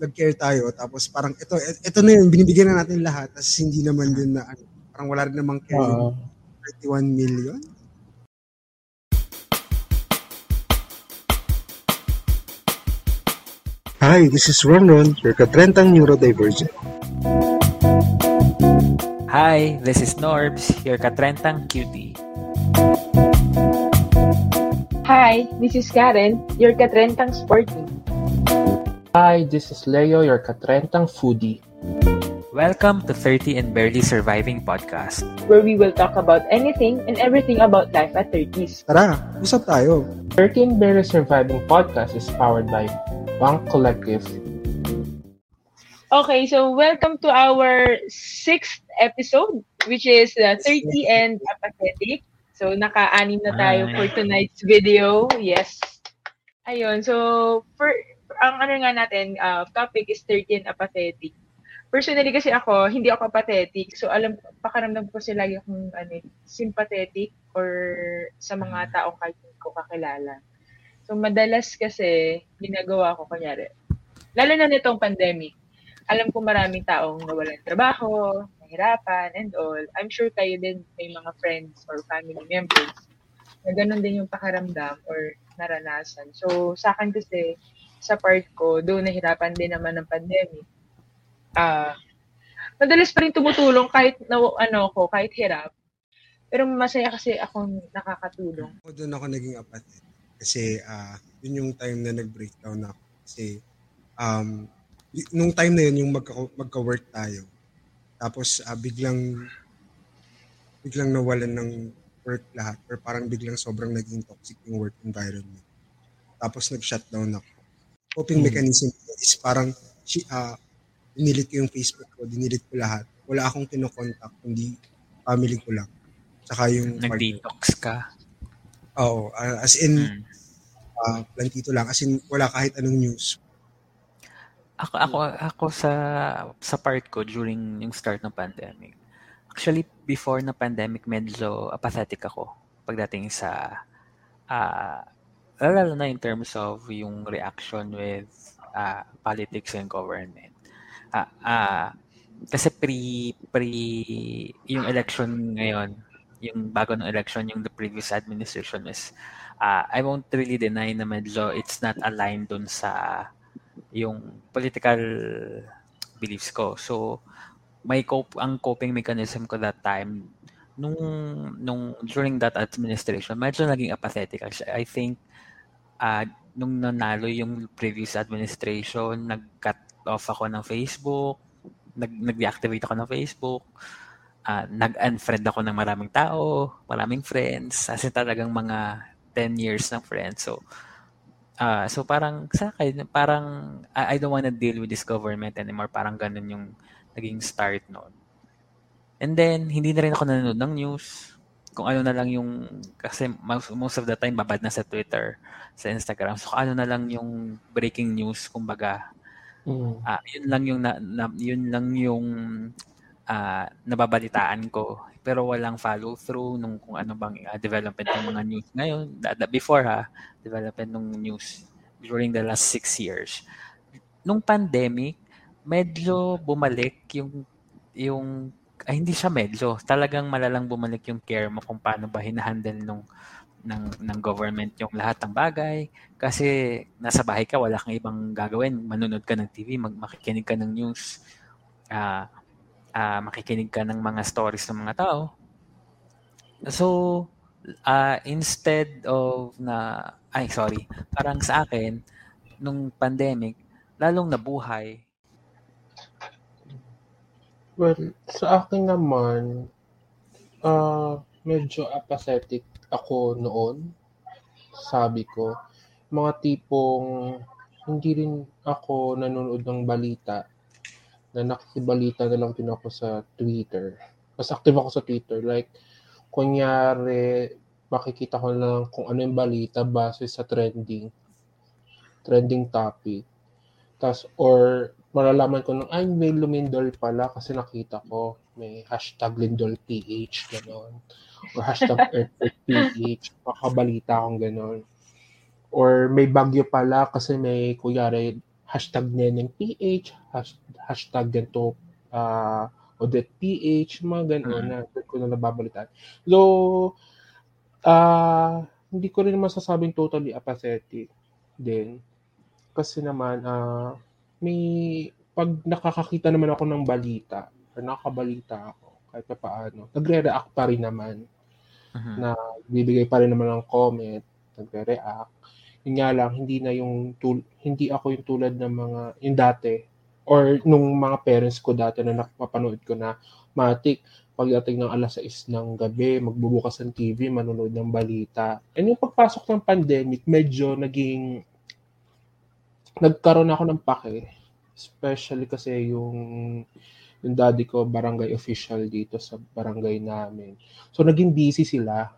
nag-care tayo, tapos parang ito, ito na yun, binibigyan na natin lahat, tapos hindi naman din na, ano, parang wala rin namang care yung 31 million. Hi, this is Ronron, your katrentang neurodivergent. Hi, this is Norbs, your katrentang cutie. Hi, this is Karen, your katrentang sporty. Hi, this is Leo, your katrentang foodie. Welcome to 30 and Barely Surviving Podcast. where we will talk about anything and everything about life at 30s. Tara, usap tayo. 13 Barely Surviving Podcast is powered by Bank Collective. Okay, so welcome to our sixth episode, which is uh, 30 and apathetic. So naka-anim na tayo Ay. for tonight's video. Yes. Ayun, so for ang ano nga natin, uh, topic is 30 and apathetic. Personally kasi ako, hindi ako apathetic. So alam, pakaramdam ko kasi lagi akong ano, sympathetic or sa mga taong kahit hindi ko kakilala. So madalas kasi ginagawa ko kunyari, lalo na nitong pandemic, alam ko maraming taong nawalan ng trabaho, nahirapan, and all. I'm sure kayo din may mga friends or family members na ganun din yung pakaramdam or naranasan. So, sa akin kasi, sa part ko, doon nahirapan din naman ng pandemic. Ah, madalas pa rin tumutulong kahit na, ano ko, kahit hirap. Pero masaya kasi akong nakakatulong. Ako doon ako naging apathetic. Kasi ah, yun yung time na nag-breakdown ako. Kasi um, nung time na yun, yung magka, magka-work tayo. Tapos ah, biglang biglang nawalan ng work lahat. Or parang biglang sobrang naging toxic yung work environment. Tapos nag-shutdown ako. Coping Hmm. mechanism ko is parang ah, dinilit ko yung Facebook ko, dinilit ko lahat. Wala akong kinokontak, kundi family ko lang. Tsaka yung. Nag-detox ka. Oo, ah, as in, Hmm. ah, plantito lang. As in, wala kahit anong news. Ako, ako, ako sa, sa part ko during yung start ng pandemic. Actually, before na pandemic, medyo apathetic ako pagdating sa, ah lalo na in terms of yung reaction with ah, politics and government. Ah, ah, kasi pre, pre, yung election ngayon, yung bago ng election, yung the previous administration is, ah, I won't really deny na medyo it's not aligned dun sa yung political beliefs ko. So, may cope ang coping mechanism ko that time nung nung during that administration medyo naging apathetic actually. I think ah nung nanalo yung previous administration nag-cut off ako ng Facebook nag nag-deactivate ako ng Facebook ah nag-unfriend ako ng maraming tao maraming friends kasi talagang mga 10 years ng friends so ah so parang sa akin parang I, I don't wanna deal with this government anymore parang ganun yung naging start noon. And then, hindi na rin ako nanonood ng news. Kung ano na lang yung, kasi most, most of the time, babad na sa Twitter, sa Instagram. So, ano na lang yung breaking news, kumbaga, Mm. ah yun lang yung, na, na- yun lang yung ah, nababalitaan ko. Pero walang follow through nung kung ano bang ah, development ng mga news. Ngayon, da- da- before ha, development ng news during the last six years. Nung pandemic, medyo bumalik yung yung ay hindi siya medyo. Talagang malalang bumalik yung care mo kung paano ba hinahandle nung ng ng government yung lahat ng bagay. Kasi nasa bahay ka wala kang ibang gagawin. Manonood ka ng TV mag makikinig ka ng news. Ah ah, makikinig ka ng mga stories ng mga tao. So ah instead of na ay sorry. Parang sa akin nung pandemic lalong nabuhay Well, sa akin naman, ah medyo apathetic ako noon. Sabi ko, mga tipong hindi rin ako nanonood ng balita na nakikibalita na lang din ako sa Twitter. Mas active ako sa Twitter. Like, kunyari, makikita ko lang kung ano yung balita base sa trending trending topic. Tas, or malalaman ko nung, ay, may Lumindol pala kasi nakita ko may hashtag Lindol PH, gano'n. Or hashtag Earthquake PH, makabalita akong gano'n. Or may bagyo pala kasi may, kuyari, hashtag neneng PH, hashtag ganito uh, Odette PH, mga gano'n mm. na ko na nababalitaan. So, uh, hindi ko rin masasabing totally apathetic din. Kasi naman, uh, may, pag nakakakita naman ako ng balita, or nakakabalita ako, kahit pa paano, nagre-react pa rin naman. Uh-huh. Na bibigay pa rin naman ng comment, nagre-react. Yun nga lang, hindi na yung, tul- hindi ako yung tulad ng mga, yung dati, or nung mga parents ko dati na napapanood ko na matik pagdating ng alas 6 ng gabi, magbubukas ng TV, manonood ng balita. And yung pagpasok ng pandemic, medyo naging nagkaroon ako ng pake. Especially kasi yung yung daddy ko barangay official dito sa barangay namin. So naging busy sila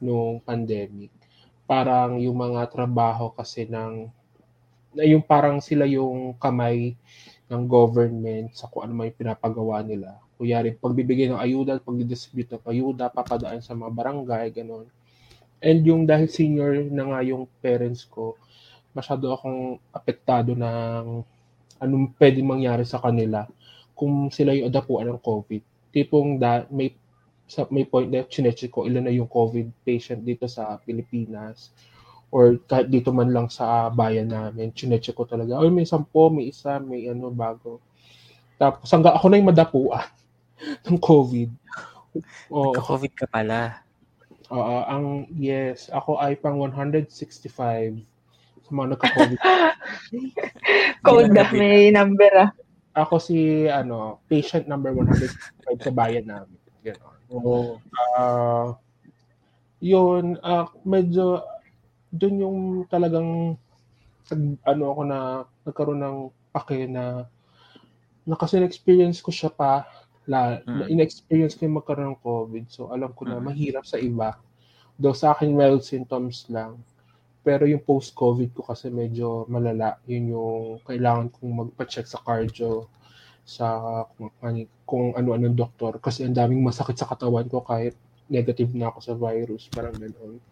nung pandemic. Parang yung mga trabaho kasi ng na yung parang sila yung kamay ng government sa kung ano may pinapagawa nila. Kuyari, pagbibigay ng ayuda, pag-distribute ng ayuda, papadaan sa mga barangay, ganun. And yung dahil senior na nga yung parents ko, masyado akong apektado ng anong pwede mangyari sa kanila kung sila yung adapuan ng COVID. Tipong da, may sa may point na chinecheck ko ilan na yung COVID patient dito sa Pilipinas or kahit dito man lang sa bayan namin, chinecheck ko talaga, ay may sampo, may isa, may ano, bago. Tapos hanggang ako na yung madapuan ng COVID. Oh, COVID ka pala. Oo, uh, ang yes, ako ay pang 165 sa mga nagka-COVID. Code na may number ah. Ako si ano, patient number 165 sa bayan namin. Gano'n. Oo. Uh, yun, uh, medyo doon yung talagang ano ako na nagkaroon ng pake na na kasi na-experience ko siya pa la, mm. in-experience ko yung magkaroon ng COVID. So alam ko na mm. mahirap sa iba. Though sa akin mild symptoms lang. Pero yung post-COVID ko kasi medyo malala. Yun yung kailangan kong magpa-check sa cardio sa kung, kung ano-ano doktor kasi ang daming masakit sa katawan ko kahit negative na ako sa virus, parang ganoon.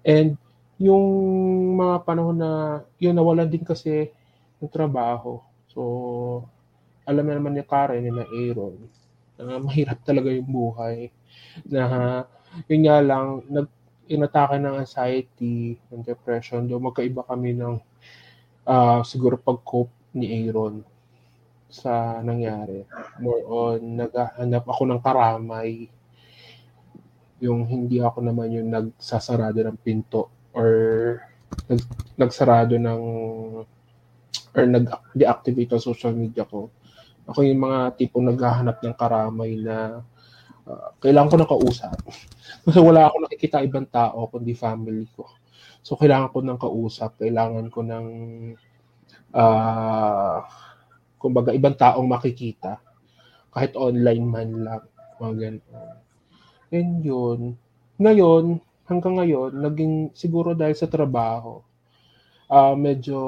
And yung mga panahon na yun nawalan din kasi ng trabaho. So alam na naman ni Karen na Aaron na mahirap talaga yung buhay. Na yun nga lang nag inatake ng anxiety, ng depression, do magkaiba kami ng uh, siguro pag-cope ni Aaron sa nangyari. More on, naghahanap ako ng karamay. Yung hindi ako naman yung nagsasarado ng pinto or nag, nagsarado ng or nag-deactivate ang social media ko. Ako yung mga tipong naghahanap ng karamay na uh, kailangan ko ng kausap. Kasi wala ako nakikita ibang tao kundi family ko. So kailangan ko ng kausap, kailangan ko ng uh, kumbaga ibang taong makikita kahit online man lang mga ganun. And yun, ngayon, hanggang ngayon, naging siguro dahil sa trabaho, uh, medyo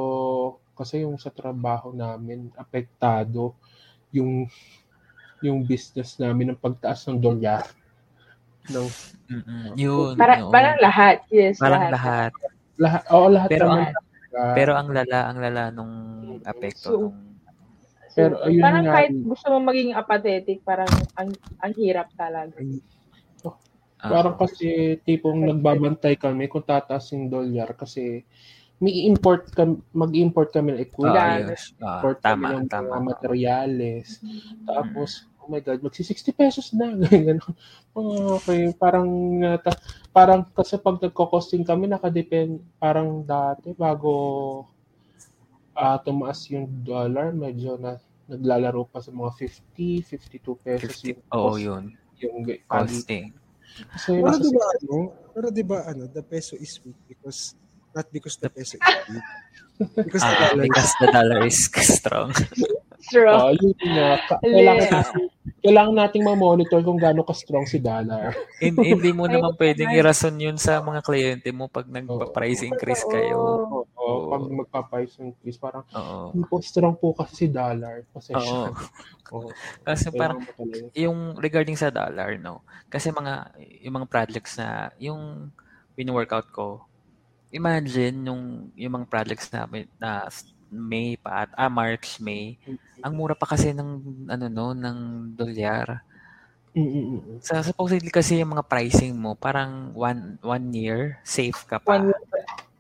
kasi yung sa trabaho namin, apektado yung yung business namin ng pagtaas ng dolyar. No. Mm-mm. Yun. Para, yun. Parang lahat. Yes, parang lahat. Lahat. Oo, lahat. Pero, ang, pero ang lala, ang lala nung apekto so, nung pero ayun parang nga, kahit gusto mo maging apathetic, parang ang, ang hirap talaga. Ah. Parang kasi tipong nagbabantay kami kung tataas yung dolyar kasi may import kami, mag-import kami ng equipment, uh, yes. uh, import tama, kami ng tama. mga materyales. Mm-hmm. Tapos, oh my God, magsi 60 pesos na. Ganyan. Oh, okay, parang nata, parang kasi pag nagko-costing kami nakadepend parang dati bago uh, tumaas yung dollar, medyo na naglalaro pa sa mga 50, 52 pesos 50, yung Oo, yun. Yung costing. Kasi pero di ba ano, pero di ba ano, the peso is weak because not because the peso is weak. Because ah, the dollar because the dollar is strong. strong. Uh, yun nga. Kailangan, yeah. kailangan nating ma-monitor kung gaano ka-strong si dollar. hindi, hindi mo naman pwedeng irason yun sa mga kliyente mo pag nagpa-price increase kayo. Oo, oh, oh, pag magpa-price increase, parang oh. hindi po strong po kasi si dollar. Possession. Oh. oh. Kasi parang yung regarding sa dollar, no? Kasi mga, yung mga projects na, yung win-workout ko, imagine yung, yung mga projects namin na May pa at ah, March, May. Ang mura pa kasi ng ano no, ng dolyar. Mm-mm. Sa supposedly kasi yung mga pricing mo, parang one one year safe ka pa. One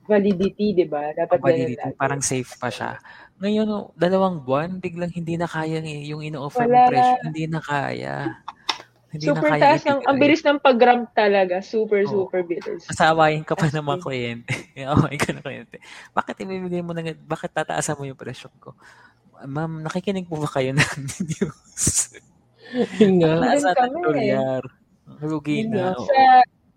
validity, di ba? Dapat validity, parang safe pa siya. Ngayon, dalawang buwan, biglang hindi na kaya eh, yung ino-offer mong presyo, hindi na kaya. Hindi Super na kaya taas ng, ang bilis ng pag-gram talaga. Super, Oo. super bilis. Masaawayin ka pa As ng mga kliyente. Awayin ka ng kliyente. Bakit ibibigay mo na, bakit tataasan mo yung presyo ko? Ma'am, nakikinig po ba kayo ng news? Yun nga. Nasa eh. dolyar. Rugi Yun na. Sa,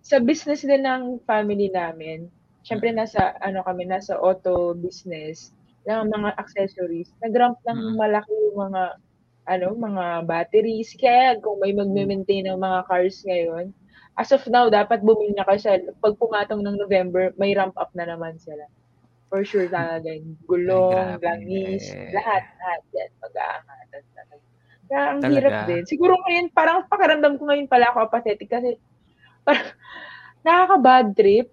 sa business din ng family namin, syempre nasa, ano kami, nasa auto business, ng mga accessories, nag-ramp ng Mm. malaki yung mga, ano, mga batteries. Kaya kung may magme-maintain ng mga cars ngayon, as of now, dapat bumili na kayo sa, pag pumatong ng November, may ramp up na naman sila. For sure talaga yung gulong, grabe. langis, lahat, lahat yan, mag-aangatan talaga. Kaya ang Talaga? hirap din. Siguro ngayon, parang pakiramdam ko ngayon pala ako apathetic kasi parang nakaka-bad trip,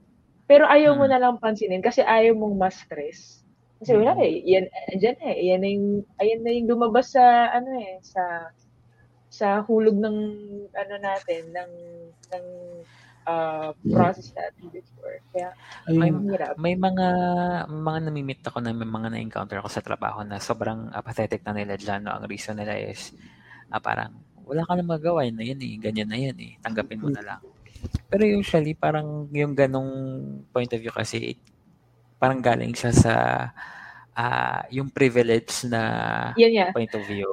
pero ayaw mo Hmm. na lang pansinin kasi ayaw mong ma-stress. Kasi wala Mm. eh, yan, andyan eh, yan na yung, ayan na yung lumabas sa, ano eh, sa, sa hulog ng, ano natin, ng, ng, uh, process natin before. Kaya, May, Ayun. ang hirap. may mga mga namimit ako na may mga na-encounter ako sa trabaho na sobrang apathetic na nila dyan. No? Ang reason nila is ah, parang wala ka na magawa. Yun na yan eh. Ganyan na yan eh. Tanggapin mo na lang. Pero usually, parang yung ganong point of view kasi, parang galing siya sa ah, yung privilege na Yan nga. point of view.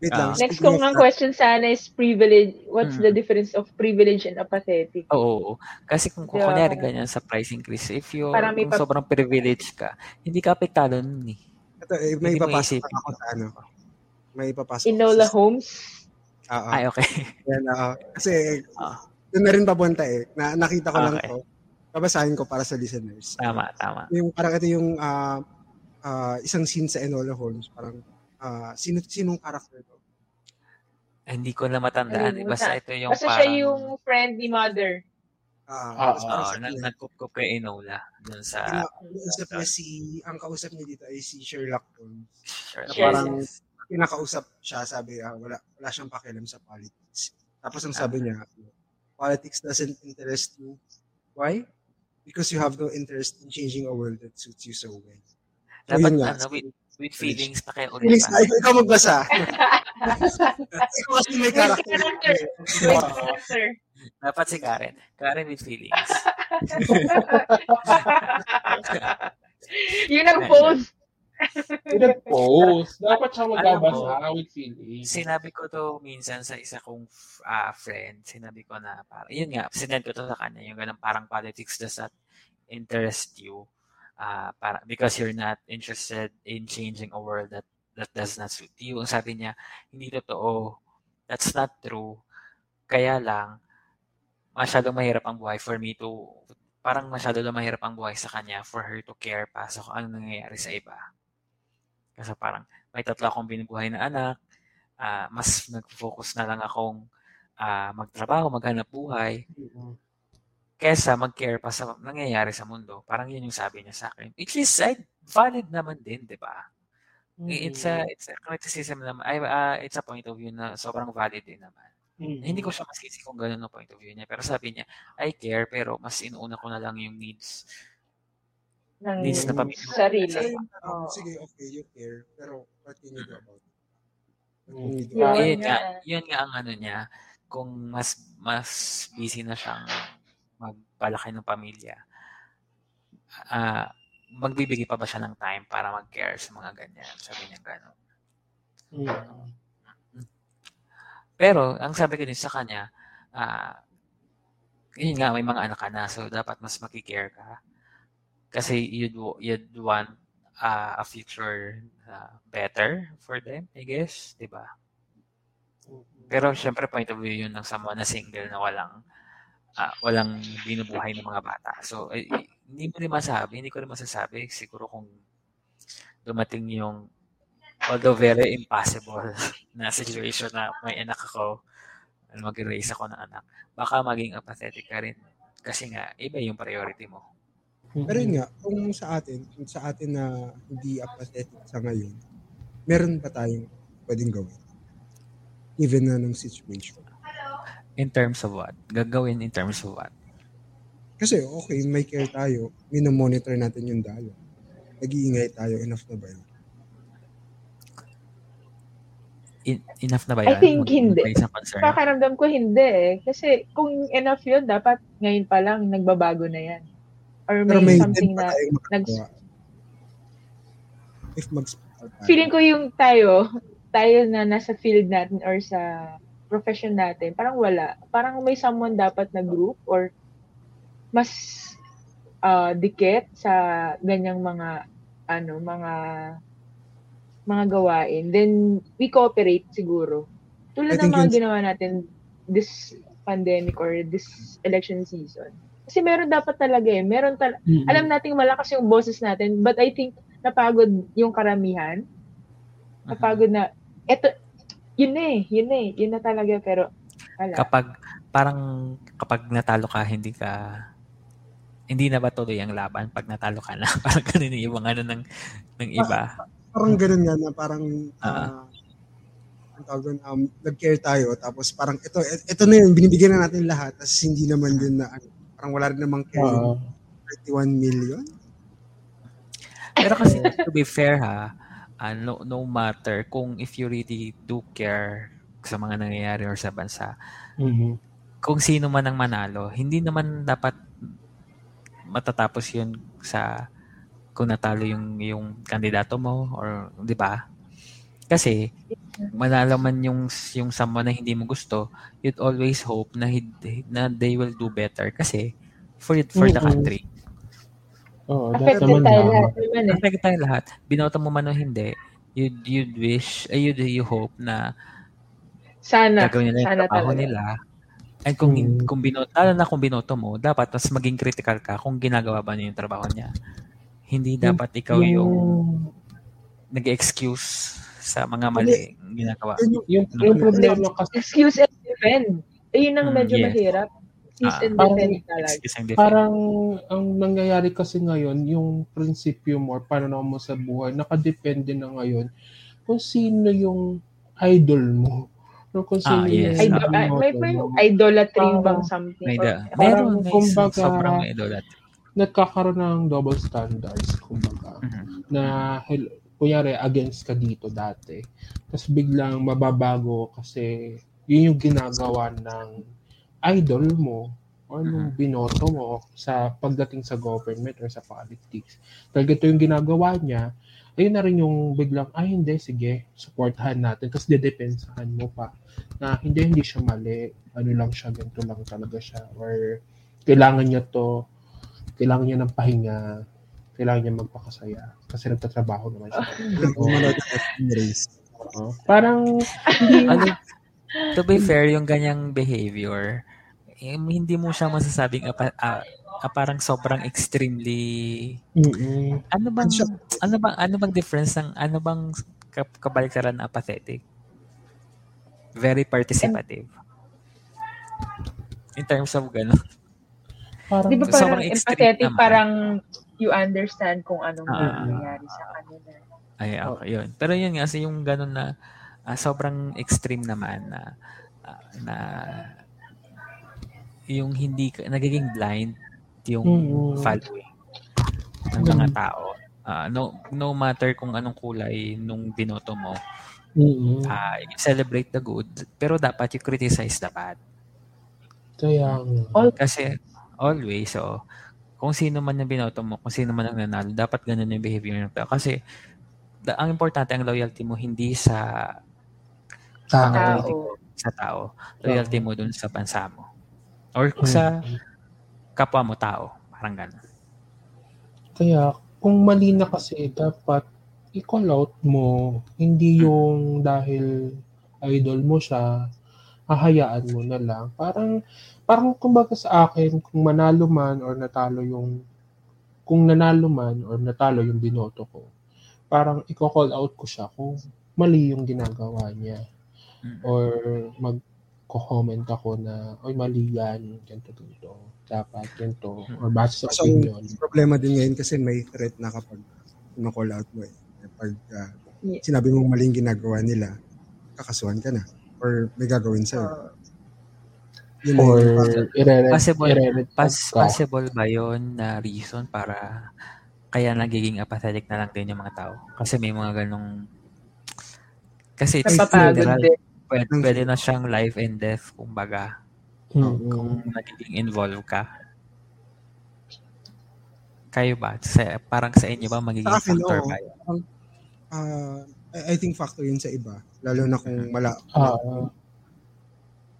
Wait Ah. lang. Next kong that, question sana is privilege. What's Mm. the difference of privilege and apathetic? Oo. Kasi kung, kung Di ba, kunyari parang- ganyan sa price increase, if you pap- sobrang privilege ka, hindi ka apektado nun eh. ito, eh, may ipapasok ako sa ano. May ipapasok. Inola Holmes? Oo. Ay, okay. Yan, oo. Kasi, Ah. doon na rin papunta eh. Na, nakita ko lang Okay. to. Babasahin ko para sa listeners. Tama, tama. Yung parang ito yung ah, ah, isang scene sa Enola Holmes. Parang, ah, sino, sinong character to? Hindi ko na matandaan. eh. Basta ito yung Basta parang... siya yung friend ni mother. Ah, tapos Oo, oh, niya, nagkukup kay Enola. Dun sa... Kinausap niya si, ang kausap niya dito ay si Sherlock Holmes. Sure. parang kinakausap siya, sabi, ah, wala, wala siyang pakialam sa politics. Tapos ang sabi niya, politics doesn't interest you. Why? Because you have no interest in changing a world that suits you so well. So, Dapat yun nga. ano, with, with feelings pa kayo ulit Feelings pa. na, ikaw, magbasa. ikaw kasi may With character. character. With character. Dapat si Karen. Karen with feelings. Yun ang post. Nag-post. Dapat siya magbabasa with feelings. Sinabi ko to minsan sa isa kong ah, friend. Sinabi ko na parang, yun nga, sinend ko to sa kanya. Yung ganun parang politics does not interest you. ah para, because you're not interested in changing a world that that does not suit you. Ang sabi niya, hindi totoo. That's not true. Kaya lang, masyadong mahirap ang buhay for me to, parang masyado lang mahirap ang buhay sa kanya for her to care pa sa kung ano nangyayari sa iba. Kasi parang may tatlo akong binubuhay na anak, ah, mas nag-focus na lang akong ah, magtrabaho, maghanap buhay, Mm. Kesa mag-care pa sa nangyayari sa mundo. Parang yun yung sabi niya sa akin. Which is valid naman din, di ba? It's a, it's a criticism naman. Ay, ah, it's a point of view na sobrang valid din naman. Mm. Hindi ko siya masisi kung gano'n ang point of view niya. Pero sabi niya, I care, pero mas inuuna ko na lang yung needs. Ng Needs na pamilya. sarili. Ah, Oo. sige, okay, you care. Pero what can you do about it? Mm. do Yun? Yun nga. yun nga ang ano niya, kung mas mas busy na siyang magpalaki ng pamilya, ah magbibigay pa ba siya ng time para mag-care sa mga ganyan? Sabi niya gano'n. Mm. Pero, ang sabi ko din sa kanya, ah yun nga, may mga anak ka na, so dapat mas makikare ka. Kasi you'd, you'd want ah, a future ah, better for them, I guess, di ba? Pero syempre point of view yun ng someone na single na walang ah, walang binubuhay ng mga bata. So eh, hindi mo rin masabi, hindi ko rin masasabi siguro kung dumating yung although very impossible na situation na may anak ako mag-raise ako ng anak, baka maging apathetic ka rin. Kasi nga, iba yung priority mo. Pero yun nga, kung sa atin, kung sa atin na hindi apathetic sa ngayon, meron pa tayong pwedeng gawin. Even na ng situation. In terms of what? Gagawin in terms of what? Kasi okay, may care tayo, minomonitor natin yung dalo. Nag-iingay tayo, enough na ba yun? In- enough na ba I yan? think Mag- hindi. Pakaramdam ko hindi eh. Kasi kung enough yun, dapat ngayon pa lang nagbabago na yan. Or Pero may may something na... makagawa. If mag. Feeling ko yung tayo, tayo na nasa field natin or sa profession natin, parang wala. Parang may someone dapat na group or mas uh, dikit sa ganyang mga ano, mga mga gawain. Then we cooperate siguro. Tulad ng mga ginawa natin this pandemic or this election season. Kasi meron dapat talaga eh. Meron tal- Mm-mm. alam nating malakas yung boses natin, but I think napagod yung karamihan. Napagod na, eto, yun na eh, yun na eh, yun na talaga, pero wala. Kapag, parang, kapag natalo ka, hindi ka, hindi na ba tuloy ang laban pag natalo ka na? parang ganun yung ibang ano ng, ng iba. Parang ganun nga na parang Ah. ah ang tawag doon, um, nag-care tayo tapos parang ito ito na yun binibigyan na natin lahat tapos hindi naman din na ano, parang wala rin namang care Oo. yung 31 million Pero kasi to be fair ha, ah, no, no matter kung if you really do care sa mga nangyayari or sa bansa, Mhm. kung sino man ang manalo, hindi naman dapat matatapos yun sa kung natalo yung yung kandidato mo or 'di ba? Kasi manalo man yung yung someone na hindi mo gusto, you'd always hope na he- na they will do better kasi for it for the Mm-mm. country. Oo, dapat Affected naman tayo tama. lahat naman eh. Affect tayo lahat. Binoto mo man o hindi, you'd, you'd wish, ay you'd, you hope na Sana, gagawin nila yung sana trabaho talaga. nila. And kung, Mm. kung binoto, lalo na kung binoto mo, dapat mas maging critical ka kung ginagawa ba niya yung trabaho niya. Hindi dapat ikaw yung nag-excuse sa mga mali ginagawa. Yun yung, yung, yung problema kasi Excuse and defend. Ayun ang Mm, medyo yes. mahirap. Ah, and parang- defend talaga. Defend. parang ang nangyayari kasi ngayon, yung prinsipyo mo or pananaw mo sa buhay, nakadepende na ngayon kung sino yung idol mo. Or kung sino Ah, yes. yung Idol, binoto may, may idolatry Parang- bang something? May da, parang meron, may kumbaga- sobrang may idolat. Nagkakaroon ng double standards, kumbaga. Mhm. na hel- kunyari against ka dito dati. Tapos biglang mababago kasi yun yung ginagawa ng idol mo or nung binoto mo sa pagdating sa government or sa politics. Dahil ito yung ginagawa niya, ayun na rin yung biglang, ay hindi, sige, supportahan natin. Tapos dedepensahan mo pa na hindi, hindi siya mali. Ano lang siya, ganito lang talaga siya. Or kailangan niya to, kailangan niya ng pahinga, kailangan niya magpakasaya kasi nagtatrabaho naman siya. Race. Oo. Parang hindi Ano, to be fair, yung ganyang behavior, eh, hindi mo siya masasabing apa, ah, ah, parang sobrang extremely Mm-mm. ano bang Siya- ano bang ano bang difference ng ano bang ka- kabaliktaran ng apathetic? Very participative. In terms of gano'n. parang Di ba So, parang empathetic, naman. parang you understand kung anong Ah. nangyayari sa kanila. Ay, okay, yun. Pero yun nga, kasi yung gano'n na ah, sobrang extreme naman na ah, na yung hindi ka, nagiging blind yung Mm. following ng mga tao. Ah, no no matter kung anong kulay nung binoto mo, ah, you celebrate the good, pero dapat you criticize the bad. Kaya. All Kasi always, so, kung sino man yung binoto mo, kung sino man ang nanalo, dapat ganun yung behavior ng tao. Kasi the, ang importante ang loyalty mo hindi sa Tao. mga politiko, sa tao. Loyalty mo dun sa bansa mo. Or sa kapwa mo tao. Parang ganun. Kaya kung mali na kasi dapat i-call out mo hindi yung dahil idol mo siya hahayaan mo na lang parang parang kumbaga sa akin kung manalo man or natalo yung kung nanalo man or natalo yung binoto ko parang i-call out ko siya kung mali yung ginagawa niya Mm. or mag comment ako na, oy, mali yan, ganito, ganito. Dapat, ganito. Or base sa So, opinion. problema din ngayon kasi may threat na kapag na-call out mo eh. Kapag ah, Yeah. sinabi mong maling ginagawa nila, kakasuhan ka na. Or may gagawin sa'yo. Oo. Yun Or ire-red, Possible, ire-red pas, possible ba yon na reason para kaya nagiging apathetic na lang din yung mga tao? Kasi may mga ganong... Kasi it's Napapagod literal. din. Pwede, pwede na siyang life and death, kumbaga. Mm-mm. Kung nagiging involved ka. Kayo ba? Sa, parang sa inyo ba magiging Sa akin, factor ba yun? Ah, I, think factor yun sa iba. Lalo na kung mala, Ah,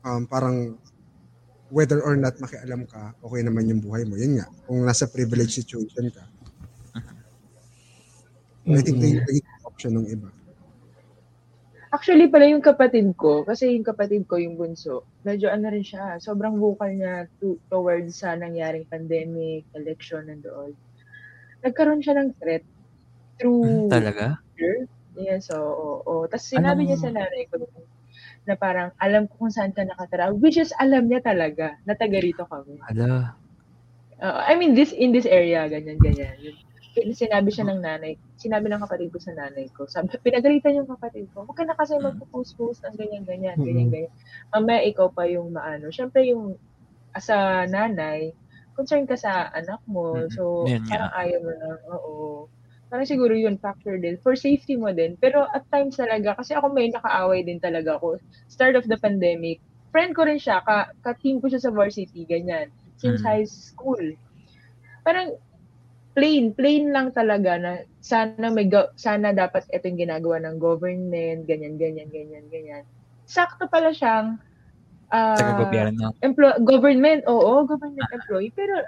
um, parang whether or not makialam ka, okay naman yung buhay mo. Yun nga. Kung nasa privileged situation ka. I think mm-mm. yung yung option ng iba. Actually pala yung kapatid ko, kasi yung kapatid ko, yung bunso, medyo ano rin siya, sobrang vocal niya to, towards sa nangyaring pandemic, election, and all. Nagkaroon siya ng threat through Talaga? Twitter. Yes, oo. oo, oo. Tapos sinabi Anong- niya sa nanay ko na parang alam ko kung saan ka nakatira, which is alam niya talaga na taga rito kami. Hala. Uh, I mean, this in this area, ganyan, ganyan. Sinabi siya ng nanay, sinabi ng kapatid ko sa nanay ko, sabi, pinagalitan yung kapatid ko, huwag ka na kasi magpo-post-post ng ganyan, ganyan, ganyan, Mhm. ganyan. Mamaya ikaw pa yung maano. Siyempre yung, as a nanay, concern ka sa anak mo, so nga. parang ayaw mo na, oo. Parang siguro yun, factor din. For safety mo din. Pero at times talaga, kasi ako may nakaaway din talaga ako. Start of the pandemic, friend ko rin siya, ka, ka-team ko siya sa varsity, ganyan. Since Mm. high school. Parang, plain, plain lang talaga na sana may, go- sana dapat ito yung ginagawa ng government, ganyan, ganyan, ganyan, ganyan. Sakto pala siyang, ah, Taga-gobyerno. emplo- government, oo, government employee, pero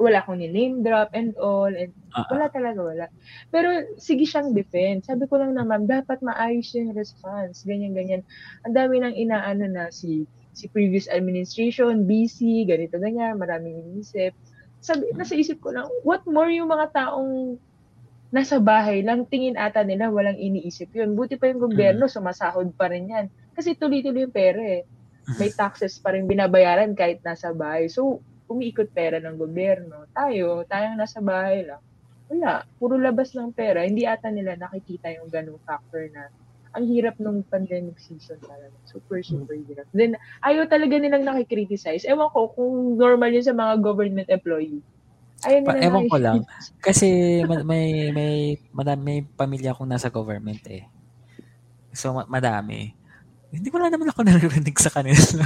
wala akong ni-name drop and all, and Ah, wala talaga, wala. Pero sige siyang defense. Sabi ko lang na, ma'am, dapat maayos yung response. Ganyan, ganyan. Ang dami nang inaano na si si previous administration, BC, ganito, ganyan, maraming iniisip. Sabi, nasa isip ko lang, what more yung mga taong nasa bahay lang, tingin ata nila walang iniisip yun. Buti pa yung gobyerno, sumasahod pa rin yan. Kasi tuloy-tuloy yung pera eh. May taxes pa rin binabayaran kahit nasa bahay. So, umiikot pera ng gobyerno. Tayo, tayong nasa bahay lang. Wala. Puro labas ng pera. Hindi ata nila nakikita yung ganung factor na ang hirap nung pandemic season talaga. Super, super hirap. Then, ayaw talaga nilang nakikriticize. Ewan ko kung normal yun sa mga government employee. Ayaw Pa- ewan ko lang. Kasi ma- may may madami may pamilya akong nasa government eh. So ma- madami. Hindi wala naman ako naririnig sa kanila.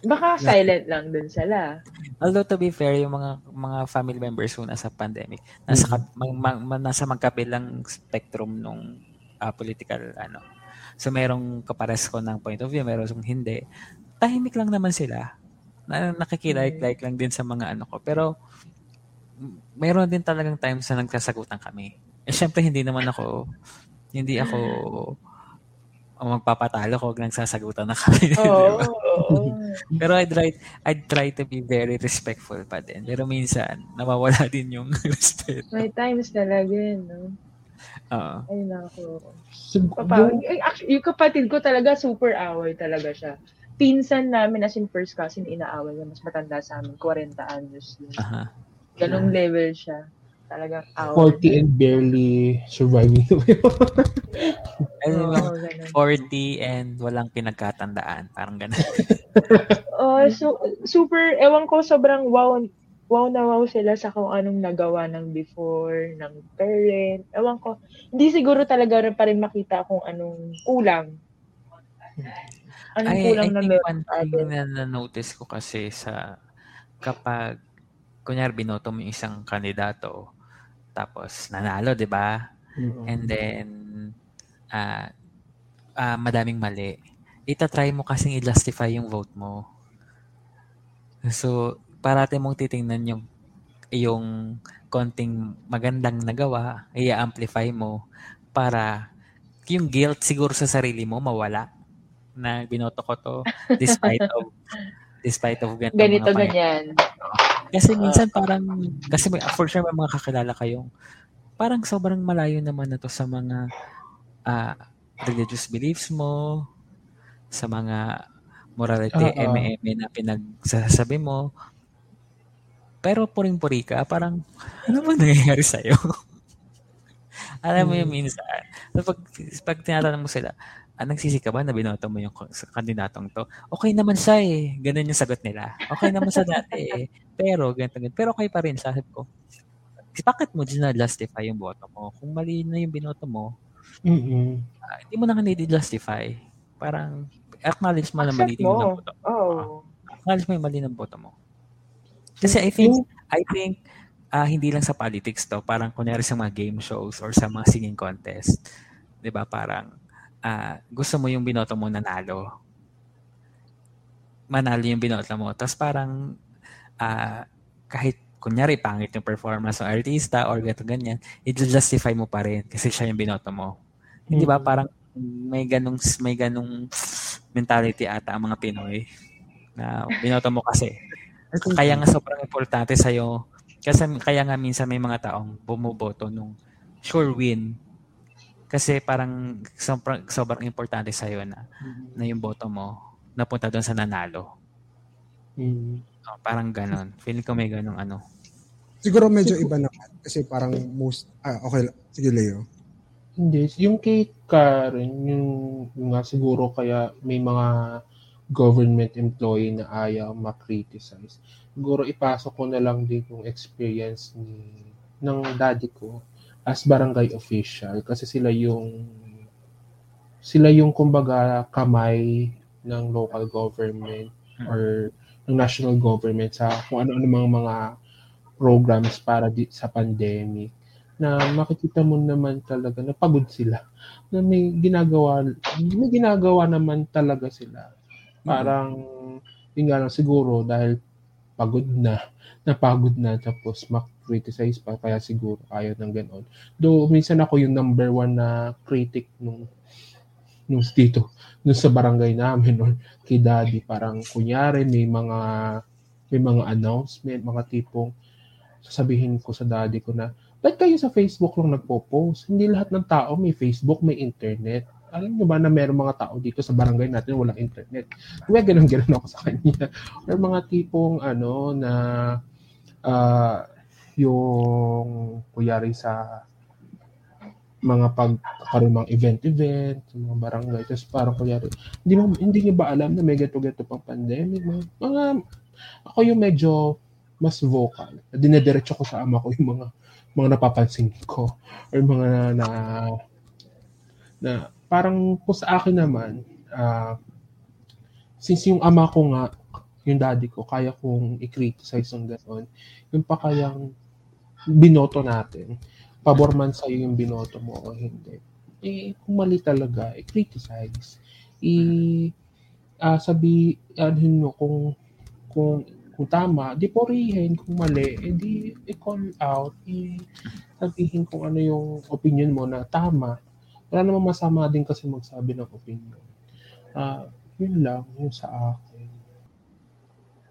Baka silent lang dun sila. Although to be fair, yung mga mga family members ko nasa pandemic, nasa mag, mag- mag- nasa magkabilang spectrum nung ah, political ano. So merong kapares ko ng point of view, merong hindi. Tahimik lang naman sila. Na, nakikilike-like lang din sa mga ano ko. Pero meron din talagang times na nagkasagutan kami. Eh syempre hindi naman ako hindi ako ang magpapatalo ko nagsasagutan na kami. Oo. diba? oo. Pero I'd try, I'd try to be very respectful pa din. Pero minsan, nawawala din yung respect. May times talaga yun, no? Oo. Ay, nako. Sig- Papa, yung- actually, yung kapatid ko talaga super away talaga siya. Pinsan namin as in first cousin inaaway niya. Mas matanda sa amin. 40 anyos. Aha. Ganong level siya. Talagang away. 40 and barely surviving the way. Ayun Oo, lang, ganun. 40 and walang pinagkatandaan. Parang ganun. Oh, so, super, ewan ko, sobrang wow, wow na wow sila sa kung anong nagawa ng before, ng parent. Ewan ko, hindi siguro talaga rin pa rin makita kung anong kulang. Anong I, I kulang na think meron one thing na na-notice ko kasi sa kapag kunyari binoto mo yung isang kandidato tapos nanalo, di ba? And then ah ah, madaming mali. Itatry mo kasing i-justify yung vote mo. So, parati mong titingnan yung yung konting magandang nagawa, i-amplify mo para yung guilt siguro sa sarili mo mawala na binoto ko to despite of despite of ganito Ganito, mga ganyan. Kasi minsan parang, kasi may, for sure may mga kakilala kayong, parang sobrang malayo naman na to sa mga ah, religious beliefs mo, sa mga morality, Oo. eme-eme na pinagsasabi mo. Pero puring-puri ka, parang, ano ba nangyayari sa'yo? Alam mo yung Hmm. minsan. So pag, pag tinatanong mo sila, ah, nagsisi ka ba na binoto mo yung kandidatong to? Okay naman siya eh. Ganun yung sagot nila. Okay naman siya dati eh. Pero, ganito, ganito. Pero okay pa rin, sabi ko. Bakit mo din na-justify yung boto mo? Kung mali na yung binoto mo, Mm-mm. ah, hindi mo na hindi justify Parang, acknowledge mo na mali mo. boto. Oh. Acknowledge mo yung mali ng boto mo. Kasi I think, I think, ah hindi lang sa politics to, parang kunyari sa mga game shows or sa mga singing contest, 'di ba? Parang ah gusto mo yung binoto mo nanalo. Manalo yung binoto mo. Tapos parang ah kahit kunyari pangit yung performance ng artista or gato ganyan, i-justify mo pa rin kasi siya yung binoto mo. Hindi ba? Mm. Parang may ganung may ganung mentality ata ang mga Pinoy na binoto mo kasi. Kaya nga sobrang importante sa kasi kaya nga minsan may mga taong bumuboto nung sure win. Kasi parang sobrang, sobrang importante sa na na yung boto mo napunta doon sa nanalo. Mm. Oh, parang ganon. Feeling ko may ganong ano. siguro medyo iba naman. Kasi parang most, ah, okay, sige Leo. Hindi. Yung kay Karen, yung, yung nga siguro kaya may mga government employee na ayaw ma-criticize. Siguro ipasok ko na lang din yung experience ni ng daddy ko as barangay official kasi sila yung sila yung kumbaga kamay ng local government or ng national government sa kung ano-ano mga mga programs para di, sa pandemic na makikita mo naman talaga na pagod sila na may ginagawa may ginagawa naman talaga sila parang yun nga lang siguro dahil pagod na napagod na tapos mak-criticize pa kaya siguro ayaw ng ganon do minsan ako yung number one na critic nung nung dito nung sa barangay namin or kay daddy parang kunyari may mga may mga announcement mga tipong sasabihin ko sa daddy ko na Ba't kayo sa Facebook lang nagpo-post? Hindi lahat ng tao may Facebook, may internet. Alam niyo ba na meron mga tao dito sa barangay natin walang internet? Kaya ganun-ganun ako sa kanya. Or mga tipong ano na ah, yung kuyari sa mga pagkakaroon ng event-event, mga barangay. Tapos parang kuyari, hindi, mo, hindi niyo ba alam na may gato-gato pang pandemic? Mga, mga, ako yung medyo mas vocal. Dinediretso ko sa ama ko yung mga mga napapansin ko or mga na, na, na parang po sa akin naman ah since yung ama ko nga yung daddy ko kaya kong i-criticize ng gano'n yung pa kayang binoto natin pabor man sa'yo yung binoto mo o hindi eh kung mali talaga i-criticize i ah sabi anuhin mo kung kung kung tama, di porihin. Kung mali, edi i-call out, i sabihin kung ano yung opinion mo na tama. Wala namang masama din kasi magsabi ng opinion. Ah, yun lang, yun sa akin.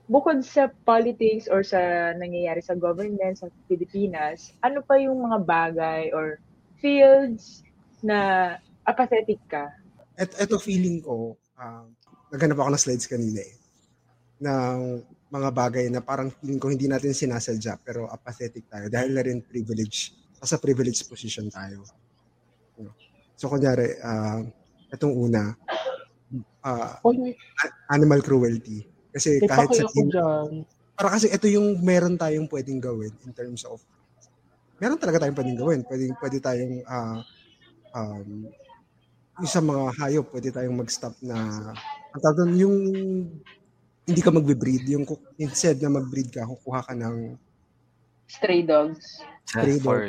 Bukod sa politics or sa nangyayari sa government sa Pilipinas, ano pa yung mga bagay or fields na apathetic ka? Et, eto feeling ko, uh, naghanap ako ng slides kanina eh, ng mga bagay na parang feeling ko hindi natin sinasadya pero apathetic tayo dahil na rin privilege, sa privilege position tayo. So kunyari, uh, itong una, uh, Oh, animal cruelty. Kasi may kahit sa dyan. para kasi ito yung meron tayong pwedeng gawin in terms of meron talaga tayong pwedeng gawin. Pwede, pwede tayong uh, um, yung sa mga hayop, pwede tayong mag-stop na ang tawag yung hindi ka magbe-breed, yung instead na mag-breed ka, kukuha ka ng Stray dogs. Freedom. for,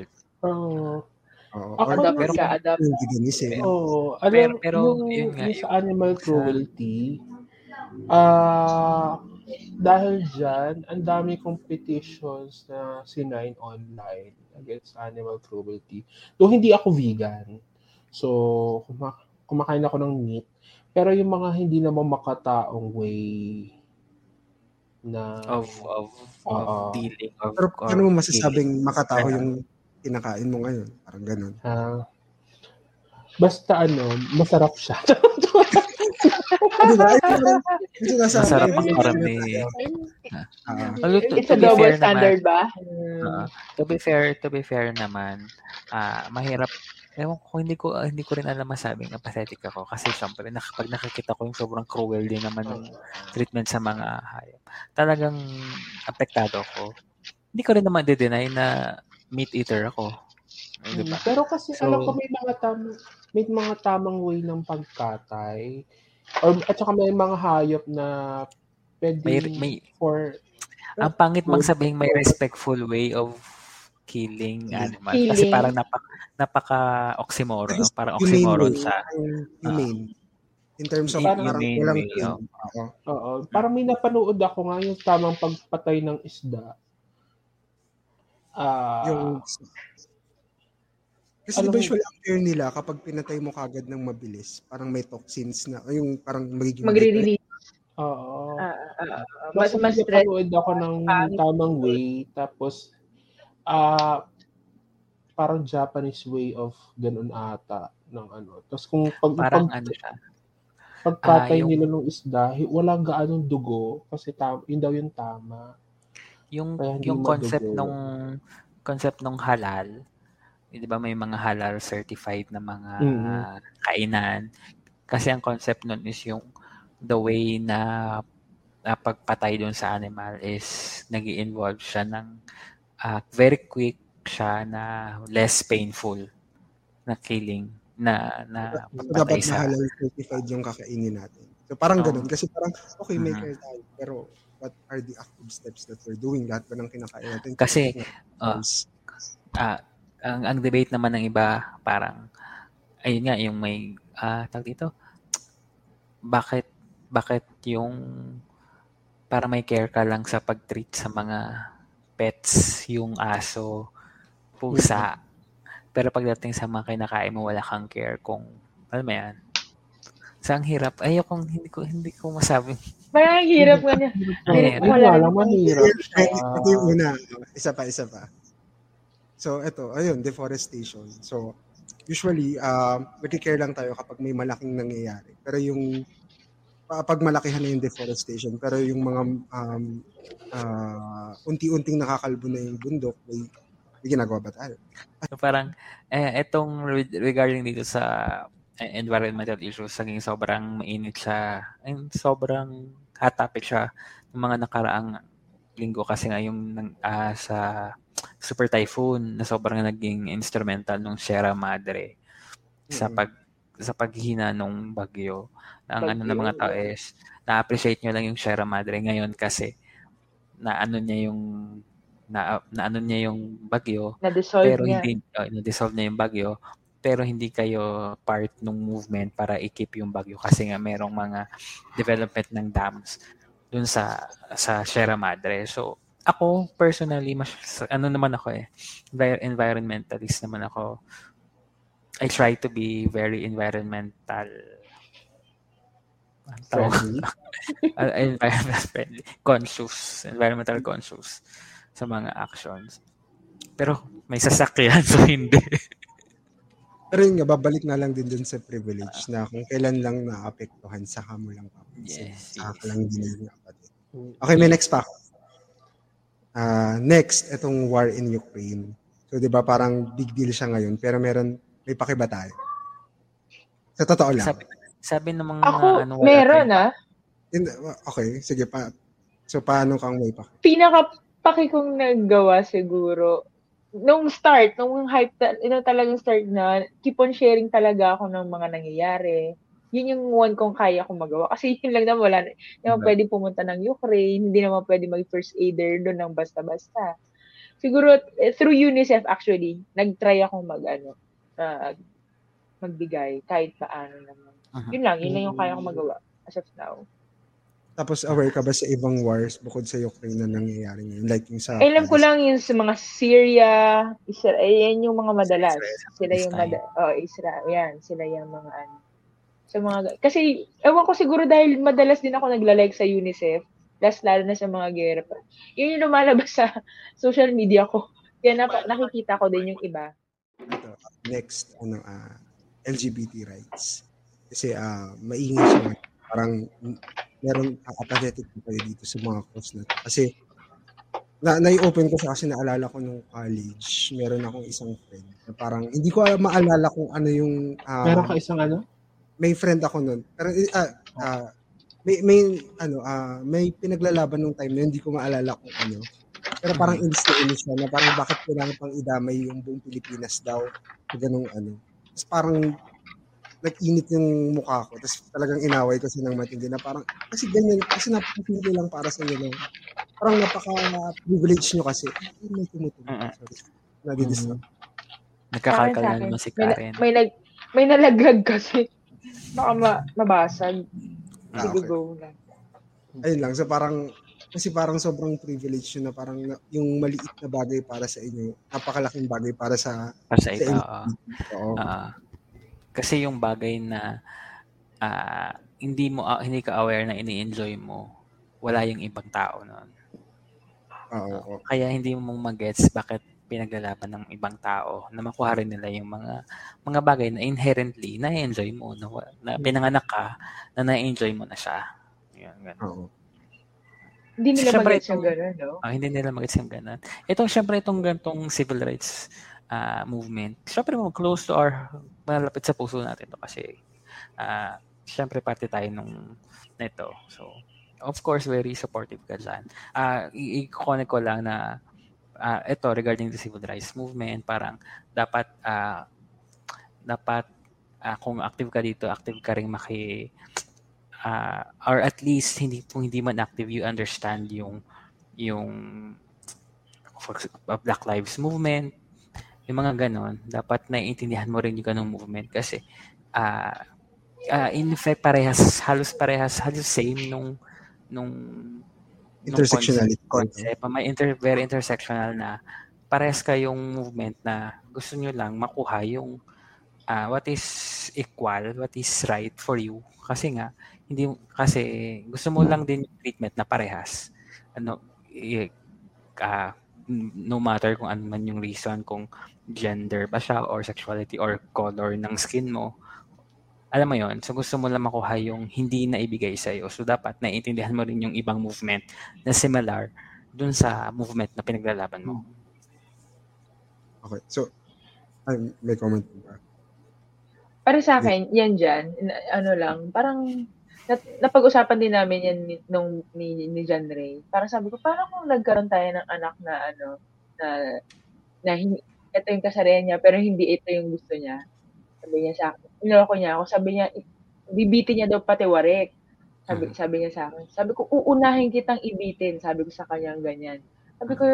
Oh, uh, Ako or Adopt pero- ka, adopt. yung veganism. oh, Pero- alam, pero yung, yun nga, yung sa animal cruelty, ah dahil dyan, ang dami competitions na sinign online against animal cruelty. Though hindi ako vegan, so kuma- kumakain ako ng meat, pero yung mga hindi naman makataong way na of, of, of Oo. dealing. Of, Pero paano mo masasabing makatao yung kinakain mo ngayon? Parang ganun. Ah, basta ano, masarap siya. Ba? Ito. Masarap Yung ang karami. Ah, Although, to, It's a double standard ba? Naman, ah, to be fair, to be fair naman, ah mahirap Ewan ko, hindi ko ah, hindi ko rin alam masabing apathetic ako kasi syempre nak- pag nakikita ko yung sobrang cruel din naman ng treatment sa mga hayop. Talagang apektado ako. Hindi ko rin naman de-deny na meat eater ako. Di ba? Mm, Pero kasi So- alam ko may mga tam may mga tamang way ng pagkatay. Or, at saka may mga hayop na pwede May- may- for Ang pangit mang sabihin may respectful way of killing animal. Kasi Killing. parang napaka, napaka-oxymoron. no? Parang oxymoron sa... parang humane. In terms of parang humane walang oh. Oo. Oo. Parang may napanood ako nga yung tamang pagpatay ng isda. Ah, Yung kasi Alam di ba mo- usually ang fear nila kapag pinatay mo kagad ng mabilis, parang may toxins na, yung parang magiging Magre-release. oo. Ah, ah, ah, Mas mas mas stress. ako ng tamang way tapos ah parang Japanese way of ganun ata ng ano. Tapos kung pag, Parang pag, ano siya. pagpatay ah, yung- nila ng isda, hi- walang gaanong dugo kasi tam, yun daw yung tama. Yung Kaya yung concept madugo. nung concept nung halal, eh, 'di ba may mga halal certified na mga Mhm. kainan. Kasi ang concept nun is yung the way na, na pagpatay dun sa animal is nag involve siya ng ah, very quick siya na less painful na killing na na So, pagpatay dapat sa halal certified yung kakainin natin. So parang Oo. ganun. Kasi parang, okay, may Mhm. care tayo. Pero what are the active steps that we're doing? Lahat ba ng kinakain natin? Kasi, Yes. ah, ang, ang debate naman ng iba, parang, ayun nga, yung may, ah, tag dito, bakit, bakit yung, para may care ka lang sa pag-treat sa mga pets, yung aso, pusa, pero pagdating sa mga kinakain mo, wala kang care kung, alam mo yan, sa ang hirap, ayokong, hindi ko, hindi ko masabi. Parang ang hirap nga niya. Yun Wala lang, mahirap. Ito yung una. Isa pa, isa pa. So, ito, ayun, deforestation. So, usually, uh, care lang tayo kapag may malaking nangyayari. Pero yung, pa- pag malakihan na yung deforestation, pero yung mga um, ah, unti-unting nakakalbo na yung bundok, may, may ginagawa ba tayo? So parang, eh, etong re- regarding dito sa environmental issues, naging sobrang mainit siya, and sobrang hot topic siya ng mga nakaraang linggo kasi nga yung nang- ah, sa super typhoon na sobrang naging instrumental nung Sierra Madre sa Mm. pag sa paghina nung bagyo. Ang ano ng mga Bagyo. tao is na-appreciate nyo lang yung Sierra Madre ngayon kasi na ano niya yung na, na ano niya yung bagyo Na-dissolve pero niya. hindi uh, na-dissolve na yung bagyo pero hindi kayo part ng movement para i-keep yung bagyo kasi nga merong mga development ng dams dun sa sa Sierra Madre. So ako personally mas ano naman ako eh envir- environmentalist naman ako. I try to be very environmental? Friendly. uh, environmental friendly, conscious, environmental conscious sa mga actions. Pero may sasakyan, so hindi. Pero yun nga, babalik na lang din dun sa privilege na kung kailan lang naapektuhan, saka mo lang papansin. Yes, Saka yes. lang din yung kapatid. Okay, may next pa ako. Ah, next, itong war in Ukraine. So, di ba, parang big deal siya ngayon, pero meron, may pakiba tayo. Sa totoo lang. Sabi, sabi ng mga Ako, ano, meron ah. Hindi, okay, sige pa. So, paano kang may pakibata? Pinaka-paki kong naggawa siguro, nung start, nung hype, ta- yun talagang start na, keep on sharing talaga ako ng mga nangyayari. Yun yung one kong kaya kong magawa. Kasi yun lang naman, wala na. Hindi naman pwede pumunta ng Ukraine, hindi naman pwede mag-first aider doon ng basta-basta. Siguro, eh, through UNICEF actually, nag-try akong mag, ano, ah, magbigay kahit paano naman. Mhm. Yun lang, yun lang yung kaya kong magawa as of now. Tapos, aware ka ba sa ibang wars bukod sa Ukraine na nangyayari ngayon? Like yung sa... Alam ko lang yung sa mga Syria, Israel, yan yung mga madalas. Israel, Sila yung Palestine. mada oh, Israel, yan, sila yung mga ano. Sa mga, kasi, ewan ko siguro dahil madalas din ako nagla-like sa UNICEF, last lalo na sa mga gera pa. Yun yung lumalabas sa social media ko. Kaya napa, nakikita ko din yung iba. ito, next, ano, ah, LGBT rights. Kasi, ah, maingay siya. parang meron apathetic po kayo dito sa mga course na to. Kasi na nai-open ko siya kasi naalala ko nung college, meron akong isang friend na parang hindi ko maalala kung ano yung ah, Meron ka isang ano? may friend ako noon. Pero ah, ah, may may ano ah, may pinaglalaban nung time na hindi ko maalala kung ano. Pero parang inis na inis siya na parang bakit kailangan pang idamay yung buong Pilipinas daw sa ganung ano. Tapos parang nag-init yung mukha ko. Tapos talagang inaway ko siya ng matindi na parang, kasi ganyan, kasi napakasindi lang para sa inyo. lang. Parang napaka-privilege nyo kasi. Ay, may tumutunog. Mm-mm. Sorry. Nadidistract. Nagkakalkal na naman si May, Karen. may, nag, may nalaglag kasi. Baka ma, mabasag. Ah, Sige, okay. go lang. Ayun lang. So parang, kasi parang sobrang privilege yun na parang na- yung maliit na bagay para sa inyo, napakalaking bagay para sa Para sa sa iba, inyo. oo. Oo. Kasi yung bagay na ah, hindi mo ah, hindi ka aware na ini-enjoy mo, wala yung ibang tao noon. Oo. oo. Kaya hindi mo magets bakit pinaglalaban ng ibang tao na makuha rin nila yung mga mga bagay na inherently na-enjoy mo na, na pinanganak ka na na-enjoy mo na siya. Yan, ganun. Oo. Hindi nila Siyempre, mag-gets yung gano'n, no? Ah, hindi nila magets yung ganun. Itong syempre itong gantong civil rights ah, movement. Syempre mo close to our malapit sa puso natin to kasi ah syempre parte tayo nung nito. So of course very supportive ka dyan. I- i-connect ko lang na ah, ito regarding the civil rights movement parang dapat ah, dapat ah, kung active ka dito, active ka rin maki ah, or at least hindi kung hindi man active you understand yung yung for Black Lives Movement, yung mga ganon, dapat naiintindihan mo rin yung ganong movement kasi ah ah, in fact parehas halos parehas halos same nung nung nung Intersectionality. concept, concept. may inter, very intersectional na parehas kayong movement na gusto nyo lang makuha yung ah, what is equal, what is right for you. Kasi nga, hindi kasi gusto mo lang din yung treatment na parehas. Ano, i- ah, no matter kung ano man yung reason, kung gender ba siya or sexuality or color ng skin mo, alam mo yon so gusto mo lang makuha yung hindi na ibigay sa'yo. So dapat naiintindihan mo rin yung ibang movement na similar dun sa movement na pinaglalaban mo. Okay. So, ay, may comment ba? Para sa akin, yan dyan, na- ano lang, parang napag-usapan din namin yan ni, nung, ni, ni John Ray. Parang sabi ko, parang kung nagkaroon tayo ng anak na ano, na, na hin- ito yung kasarian niya, pero hindi ito yung gusto niya. Sabi niya sa akin, niloko niya ako, sabi niya, bibitin niya daw pati warik. Sabi, Mhm. sabi niya sa akin. Sabi ko, uunahin kitang ibitin. Sabi ko sa kanya ganyan. Sabi ko,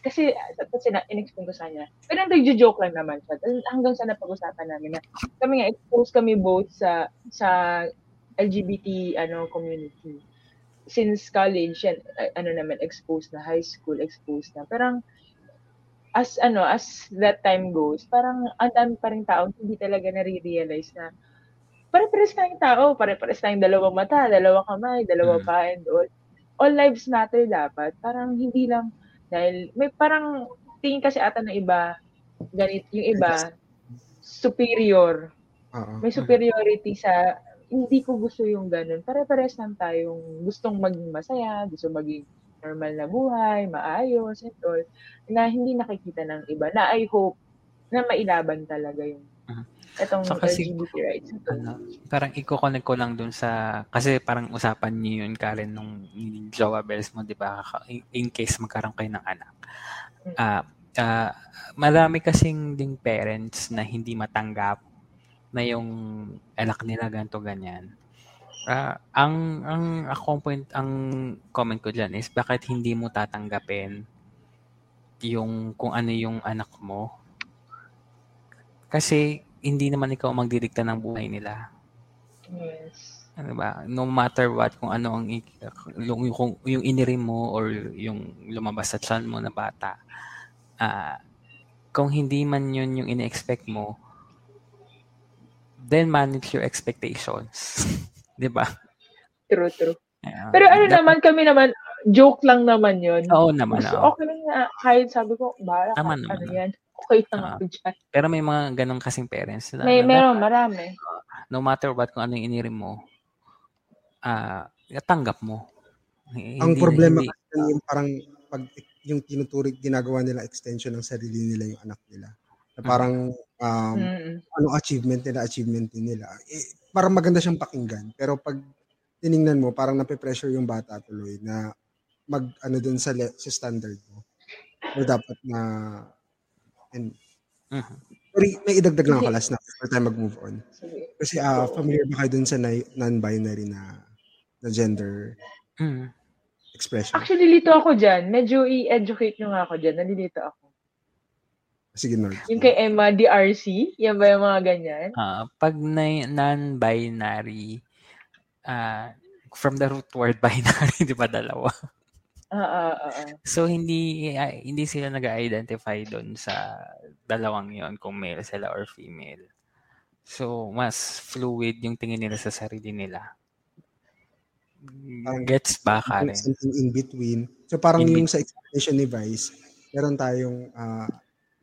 kasi, kasi na, in-explain ko sa kanya. Pero nagjo-joke lang naman siya. Hanggang sa napag-usapan namin na kami nga, exposed kami both sa sa LGBT ano community. Since college, yan, ano naman, exposed na, high school, exposed na. Parang, as ano, as that time goes, parang ang dami pa rin tao hindi talaga nare-realize na pare-pares tayong tao, pare-pares tayong dalawang mata, dalawang kamay, dalawang Mm. paa, and all. All lives matter dapat. Parang hindi lang, dahil may parang tingin kasi ata ng iba, ganit, yung iba, superior. Oo. May superiority sa, hindi ko gusto yung ganun. Pare-pares lang tayong gustong maging masaya, gusto maging normal na buhay, maayos, and all, na hindi nakikita ng iba, na I hope na mailaban talaga yung Mhm. itong So, kasi- LGBT rights. Ito. ano, parang i-connect ko lang dun sa, kasi parang usapan niyo yun, Karen, nung Jowa Bells mo, di ba? In, case magkaroon kayo ng anak. Mm. Ah, ah, marami kasing ding parents na hindi matanggap na yung anak nila ganto ganyan. Ah, ang ang ako point ang comment ko diyan is bakit hindi mo tatanggapin yung kung ano yung anak mo? Kasi hindi naman ikaw magdidikta ng buhay nila. Yes. Ano ba? No matter what, kung ano ang yung, yung, yung inirim mo or yung lumabas sa tiyan mo na bata, ah kung hindi man yun yung ine-expect mo, then manage your expectations. 'Di ba? True, true. Ayan. Pero ano Dapat- naman, kami naman, joke lang naman yun. Oo naman. Gusto, oo. okay lang na, kahit sabi ko, ka, Tama ano naman. yan, okay lang Ah. ako dyan. Pero may mga ganong kasing parents na, May, na meron, marami. no matter what kung ano yung inirim mo, ah, tanggap mo. Ang Hindi problema hindi kasi yung parang pag yung tinuturing ginagawa nila extension ng sarili nila yung anak nila. Na Mm. parang um, Mm. anong achievement nila, achievement din nila. Eh, parang maganda siyang pakinggan. Pero pag tiningnan mo, parang nape-pressure yung bata tuloy na mag ano dun sa, le- sa standard mo. O dapat na and Mhm. Sorry, may idagdag lang ako last na before tayo mag-move on. Kasi ah familiar ba kayo dun sa na- non-binary na, na gender Mm. expression? Actually, lito ako dyan. Medyo i-educate nyo nga ako dyan. Nalilito ako. Sige, Nord. Yung kay Emma DRC, yan ba yung mga ganyan? Ah, pag na- non-binary, ah, from the root word binary, di ba dalawa? Ah, ah, ah, ah. So hindi ah, hindi sila nag-identify doon sa dalawang 'yon kung male sila or female. So mas fluid yung tingin nila sa sarili nila. Parang- Gets ba, Karen? Something in between. So parang In yung sa explanation ni Vice, meron tayong ah,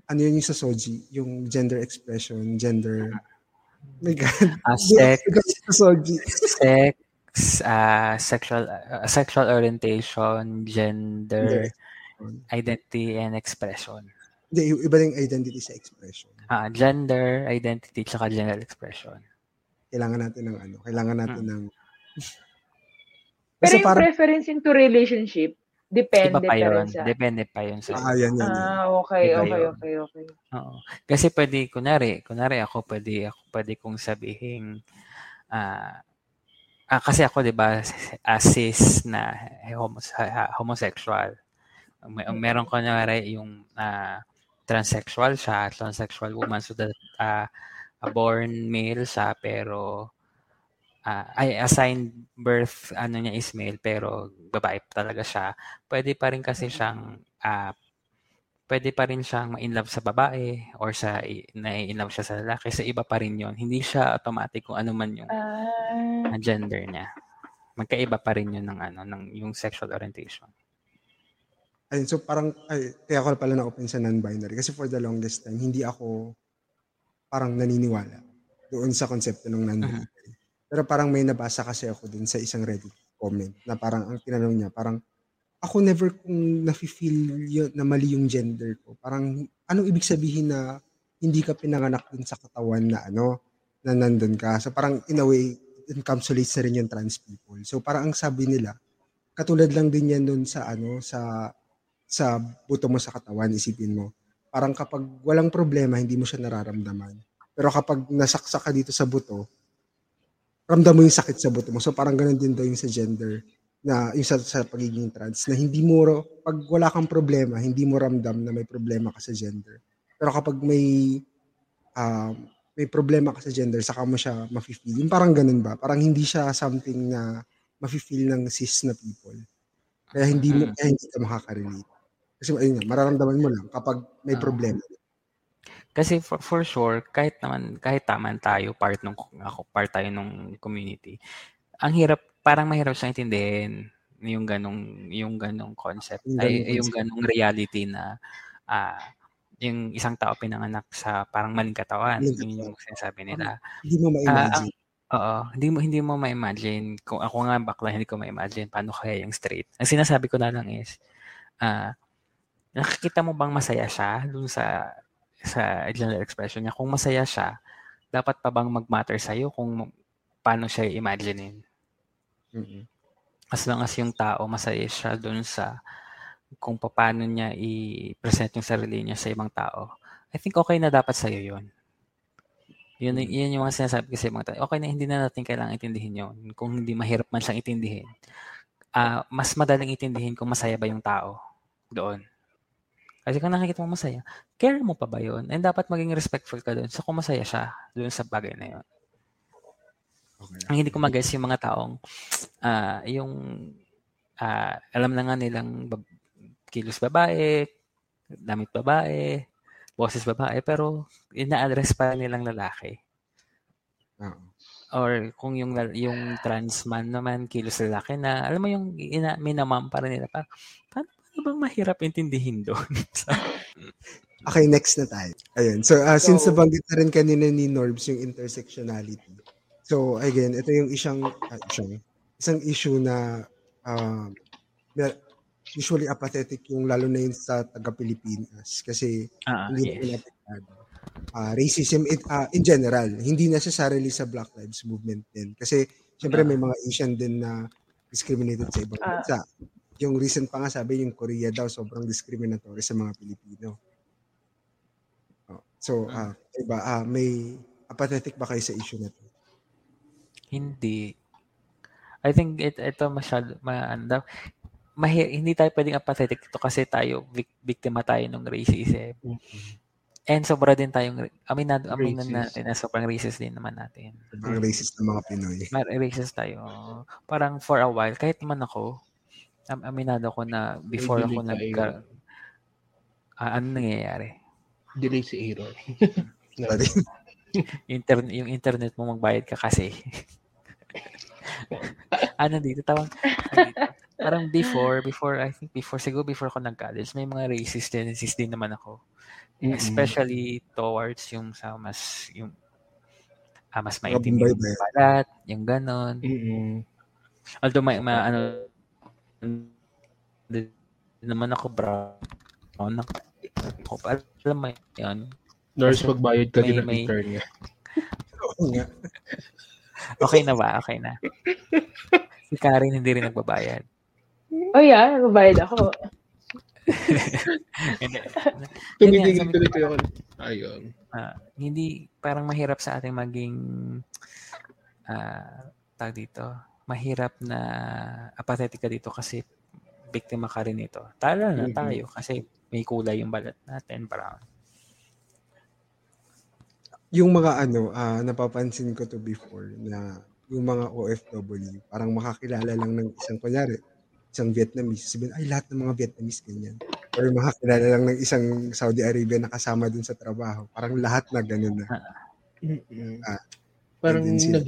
ano yun yung sa Soji, yung gender expression, gender my God. Ah, sex, Sa Soji. sex, ah, sexual ah, sexual orientation, gender, identity and expression. Hindi, iba yung identity sa expression. Ah, gender, identity, tsaka gender expression. Kailangan natin ng ano, kailangan natin Hmm. ng Pero Kasi yung parang, preference into relationship, depende Iba pa pa rin yun. sa... Depende pa yun sa ah, yan, yan, yan. Ah, okay, Iba okay, yun. okay, okay. Oo. Kasi pwede, kunwari, kunwari ako, pwede, ako, pwede kong sabihin, ah, ah, kasi ako, di ba, cis na homo, homosexual. May, meron ko kunwari yung ah, transsexual siya, transsexual woman, so that ah, a born male siya, pero ah, ay assigned birth ano niya is male pero babae talaga siya pwede pa rin kasi siyang ah, pwede pa rin siyang ma-inlove sa babae or sa na-inlove siya sa lalaki. Sa iba pa rin yon Hindi siya automatic kung ano man yung ang gender niya. Magkaiba pa rin yun ng ano, ng yung sexual orientation. Ayun, so parang, ay, kaya ako pala na-open sa non-binary. Kasi for the longest time, hindi ako parang naniniwala doon sa konsepto ng non-binary. Pero parang may nabasa kasi ako dun sa isang Reddit comment na parang ang tinanong niya, parang ako never kung nafe-feel yun, na mali yung gender ko. Parang anong ibig sabihin na hindi ka pinanganak dun sa katawan na ano, na nandun ka. So parang in a way, encapsulates na rin yung trans people. So parang ang sabi nila, katulad lang din yan dun sa ano, sa sa buto mo sa katawan, isipin mo. Parang kapag walang problema, hindi mo siya nararamdaman. Pero kapag nasaksak ka dito sa buto, ramdam mo yung sakit sa buto mo. So parang ganun din daw yung sa gender na yung sa, sa pagiging trans na hindi mo pag wala kang problema, hindi mo ramdam na may problema ka sa gender. Pero kapag may um, may problema ka sa gender, saka mo siya mafe-feel. Yung parang ganun ba? Parang hindi siya something na mafe-feel ng cis na people. Kaya hindi mo Mm. kaya hindi ka makaka-relate. Kasi ayun nga, mararamdaman mo lang kapag may Ah. problema. Kasi for, for sure, kahit naman, kahit taman tayo, part nung, ako, part tayo nung community, ang hirap, parang mahirap siyang intindihin yung ganong, yung ganong concept, Yung ay, yung ganong reality na, ah, yung isang tao pinanganak sa parang maling katawan, yun yung sinasabi nila. Hindi mo Ah, ma-imagine. Oo, hindi mo hindi mo ma-imagine kung ako nga bakla hindi ko ma-imagine paano kaya yung straight. Ang sinasabi ko na lang is ah nakikita mo bang masaya siya dun sa sa gender expression niya? Kung masaya siya, dapat pa bang mag-matter sa iyo kung paano siya i-imaginein? Mm-mm. As long as yung tao masaya siya dun sa kung paano niya i-present yung sarili niya sa ibang tao. I think okay na dapat sa iyo 'yun. Yun, Mm. yun yung mga sinasabi ko sa mga tao. Okay na, hindi na natin kailangan intindihin yun. Kung hindi mahirap man siyang intindihin. ah mas madaling intindihin kung masaya ba yung tao doon. Kasi kung nakikita mo masaya, care mo pa ba yun? And dapat maging respectful ka doon. So kung masaya siya doon sa bagay na yun. Okay. Ang hindi ko mag-guess yung mga taong ah yung ah alam na nga nilang bab- kilos babae, damit babae, boses babae, pero ina-address pa nilang lalaki. Oo. Or kung yung yung trans man naman, kilos lalaki na, alam mo yung ina, minamam pa rin nila. Pa, paano, paano bang mahirap intindihin doon? Okay, next na tayo. Ayun. So, uh, since So- nabanggit na rin kanina ni Norbs yung intersectionality. So, again, ito yung isang, ah, isang, isang issue na uh, usually apathetic yung lalo na yun sa taga-Pilipinas kasi Ah, hindi yes. natin uh, racism in, uh, in general, hindi necessarily sa Black Lives Movement din. Kasi syempre may mga Asian din na discriminated sa ibang bansa. Yung recent pa nga sabi, yung Korea daw sobrang discriminatory sa mga Pilipino. Oh, so, ah diba, ah, may apathetic ba kayo sa issue na to? Hindi. I think it, ito masyado, ma, daw, mahi, hindi tayo pwedeng apathetic ito kasi tayo, vic- biktima tayo ng racism. And sobra din tayong, aminado, aminan Racist. natin na sobrang racist din naman natin. Ang racist ng mga Pinoy. Ma- racist tayo. Parang for a while, kahit naman ako, am- aminado ko na before ako nag... ka, ah, ano nangyayari? Delay si Aaron. Sorry. Intern yung internet mo magbayad ka kasi. ano dito tawag dito. Parang before, before I think before siguro before ako nag-college, may mga racist tendencies din naman ako. Mm-mm. Especially towards yung sa mas yung ah, mas maitim yung balat, yung ganon. Mm-mm. Although may, may ano din naman ako brown ako alam mo yun Nurse, magbayad ka din ng may- intern niya. Okay na ba okay na si Karen hindi rin nagbabayad Oh yeah, nagbabayad ako. Hindi. Sabi tuloy ko, kayo. Ayun. ah, hindi parang mahirap sa ating maging ah tag dito mahirap na apathetic ka dito kasi biktima ka rin ito. Tala na Mhm. tayo kasi may kulay yung balat natin brown. Yung mga ano, ah, napapansin ko to before na yung mga OFW, parang makakilala lang ng isang, kunyari, isang Vietnamese, sabihin, ay, lahat ng mga Vietnamese ganyan. Or makakilala lang ng isang Saudi Arabia na kasama dun sa trabaho. Parang lahat na ganun na. Ah, Parang din sila.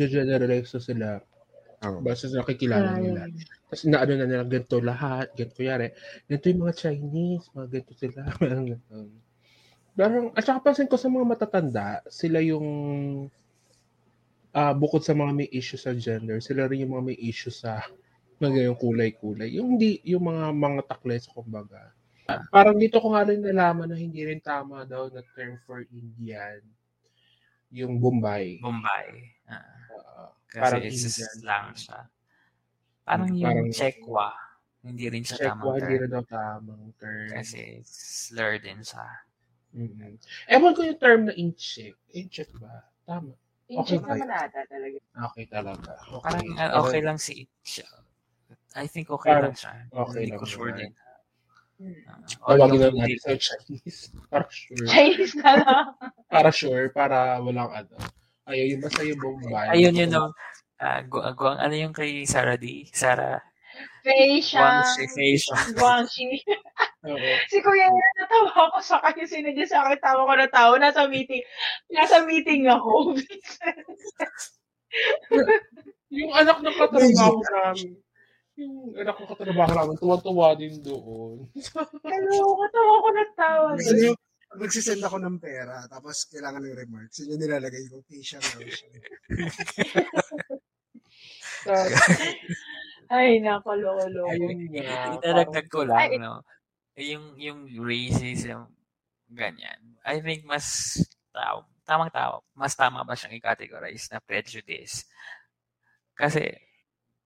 Oo. basta sa nakikilala nila. Tapos naano na nila ganito lahat, ganito yari. Ganito yung mga Chinese, mga ganito sila. Parang at saka pansin ko sa mga matatanda, sila yung ah bukod sa mga may issue sa gender, sila rin yung mga may issue sa mga yung kulay-kulay. Yung hindi, yung mga mga takles, kumbaga. Parang dito ko nga rin nalaman na hindi rin tama daw na term for Indian yung Bombay. Bombay. Ah, kasi Parang it's Indian. just lang siya. Parang yung parang- Chekwa, hindi rin siya check tamang hindi term. rin daw tamang term. Kasi slur din siya. Mm-mm. Ewan ko yung term na incheck. Incheck ba? Tama. Incheck Okay. naman ata talaga. Okay talaga. Okay. Parang ah, okay lang si siya. I think okay Parang- lang siya. okay Hindi lang ko sure din. Ah, Tawagin na natin hindi- sa Chinese. Para sure. Chinese na lang. Para sure. Para walang ano. Ayun, yung basta yung Bombay. Ayun yun no. Ah, gu- guang, ano yung kay Sarah D? Sarah Fei Shang. Guangxi. Oo. Si Kuya, natawa ako sa kanya. Sinadya sa akin, tawa ko na tawa. Nasa meeting. Nasa meeting ako. Yung anak ng katrabaho namin. Yung anak ng katrabaho namin, tuwa-tuwa din doon. Hello, katawa ko na tawa. Gusto pag nagsisend ako ng pera, tapos kailangan ng remarks, yun yung nilalagay ko, facial lotion. Ay, nakaloko-loko. Ayun nga. Idadagdag ko Ay, lang, no? Yung, yung racism, ganyan. I think mas tao, tamang tao, mas tama ba siyang i-categorize na prejudice? Kasi,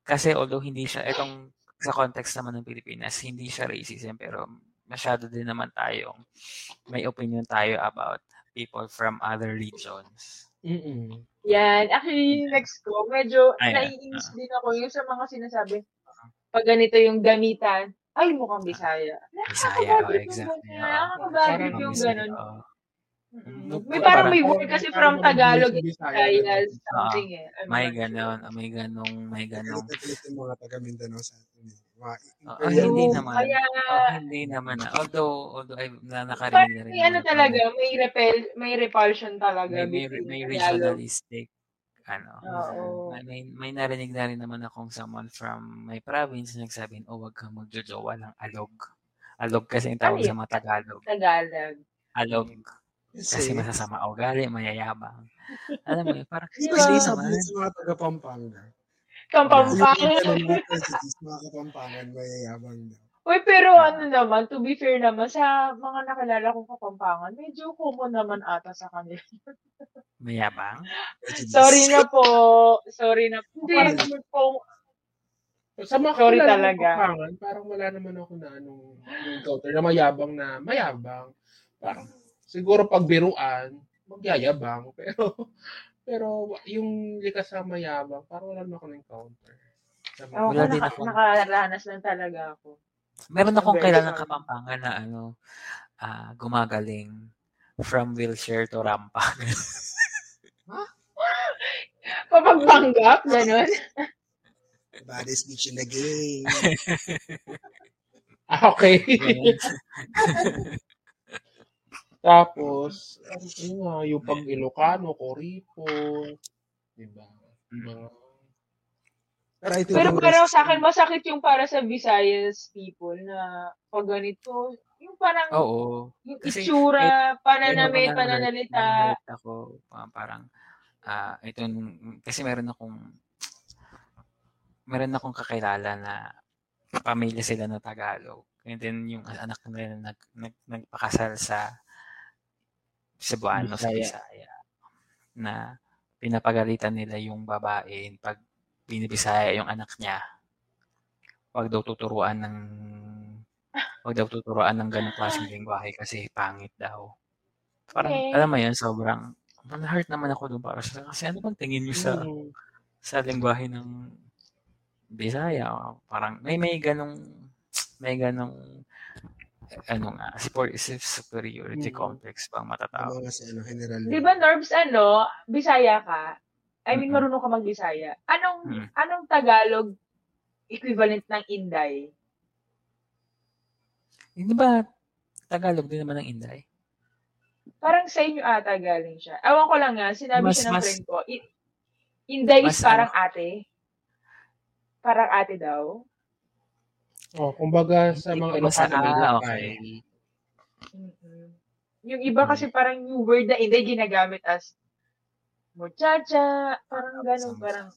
kasi although hindi siya, itong sa context naman ng Pilipinas, hindi siya racism, pero masyado din naman tayong may opinion tayo about people from other regions. Mm-mm. Yan. Actually, yung next ko, medyo Ayan, naiinis ah. din ako yung sa mga sinasabi. Pag ganito yung gamitan, ay, mukhang Bisaya. Bisaya, oh, exactly. Nakakabagay Parang yung Bisaya, ganun. Parang- May parang may word kasi from Tagalog Visayas, ganun. something eh. I'm May not ganon, may ganong, may ganong. Mga taga Mindanao sa atin. eh. Ah, sure. hindi naman. Kaya, Oh, hindi naman. na. Although, although ay na nakarinig na rin. may ano talaga, may repel, may repulsion talaga. May, may, between may Tagalog. regionalistic, ano. Oo. May, may, may narinig na rin naman akong someone from my province na nagsabing, oh, wag kang magjojowa ng alog. Alog kasi yung tawag Ano sa mga Tagalog. Tagalog. Alog. Kasi Kasi, masasama ugali, mayayabang. Alam mo yun, parang, Di ba? hindi especially sa, naman. sa mga taga Pampanga. Kapampangan. Mga kapampangan, mayayabang daw. Uy, pero ano naman, to be fair naman, sa mga nakilala kong kapampangan, medyo common naman ata sa kanila. Mayabang? Sorry na po. Sorry na po. Hindi. Po. Sa mga Sorry talaga. kapangan, parang wala naman ako na anong encounter na mayabang na mayabang. Parang siguro pag biruan, magyayabang. Pero pero yung likas sa mayabang, parang wala naman ako na-encounter. Wala din naka, ako. nakaranas lang talaga ako. Meron akong kailangan kapampangan na ano, ah, gumagaling from wheelchair to rampa. Papagpanggap, ganun. Baddest bitch in the game. Ah, okay. Tapos, ano yun nga, yung pag Ilocano, Coripon, di ba? Mga Pero Pero parang sa akin, masakit yung para sa Visayas people na pag ganito, yung parang Oo. yung Kasi itsura, pananamit, pananalita. ako. pa- Parang, ah, ito, kasi meron akong, meron akong kakilala na pamilya sila na Tagalog. And then, yung anak nila nag, nag, nagpakasal sa Cebuano, sa Bisaya. Na pinapagalitan nila yung babae pag binibisaya yung anak niya. Wag daw tuturuan ng wag daw tuturuan ng ganong klaseng lingwahe kasi pangit daw. Parang, Okay. alam mo yan, sobrang, na-hurt naman ako doon para sa, kasi ano bang tingin nyo sa, Mm. sa lingwahe ng Bisaya? Parang, may, may ganong, may ganong, ano nga, superiority Mm. complex pang matatawag. mga sa ano, general. Di ba, Norbs, ano, Bisaya ka? I mean, Mm-mm. marunong ka mag-Bisaya. Anong, Mm. anong Tagalog equivalent ng Inday? Hindi ba, Tagalog din naman ng Inday? Parang sa inyo ata galing siya. Awan ko lang nga, sinabi Mas- siya ng mas- friend ko. Inday is mas parang ate. Parang ate daw. Oh, kumbaga sa mga Ilocano, may ah, okay. Mm-mm. Yung iba kasi parang yung word na Inday ginagamit as muchacha, parang ganun, parang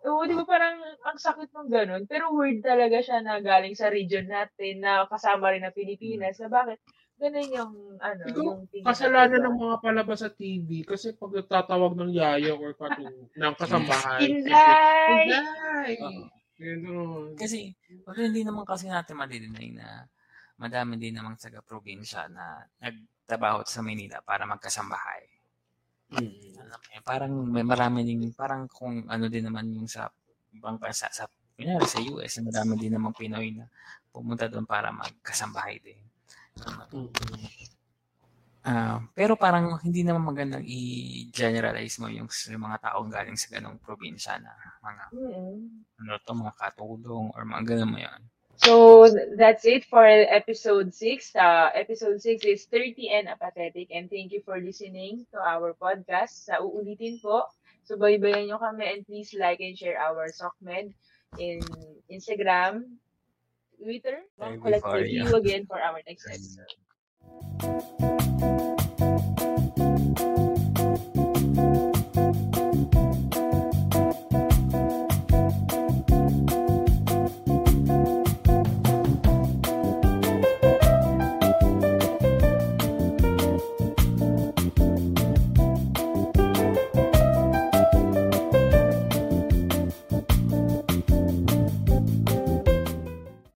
Oo, di ba parang ang sakit ng ganun. Pero word talaga siya na galing sa region natin na kasama rin ng Pilipinas. Na bakit? Ganun yung, ano, Siguro, yung tingin Kasalanan ng mga palabas sa TV kasi pag tatawag ng yaya or katu ng kasambahan. Inday! Inday! Oo. Kasi, well, hindi naman kasi natin madidinay na madami din namang taga-probinsya na nagtrabaho sa Manila para magkasambahay. Mm. Mo yun, Parang may marami din, parang kung ano din naman yung sa ibang bansa, sa, kunyari sa US, marami din namang Pinoy na pumunta doon para magkasambahay din. Mm. Ah, pero parang hindi naman magandang i-generalize mo yung sa mga taong galing sa ganong probinsya na mga Mm-mm. ano to, mga katulong or mga ganun mo yun. So, that's it for episode 6. Uh, episode 6 is 30 and apathetic. And thank you for listening to our podcast. Sa uulitin po, subaybayan nyo kami and please like and share our SOCMED in Instagram, Twitter. See you. you again for our next episode.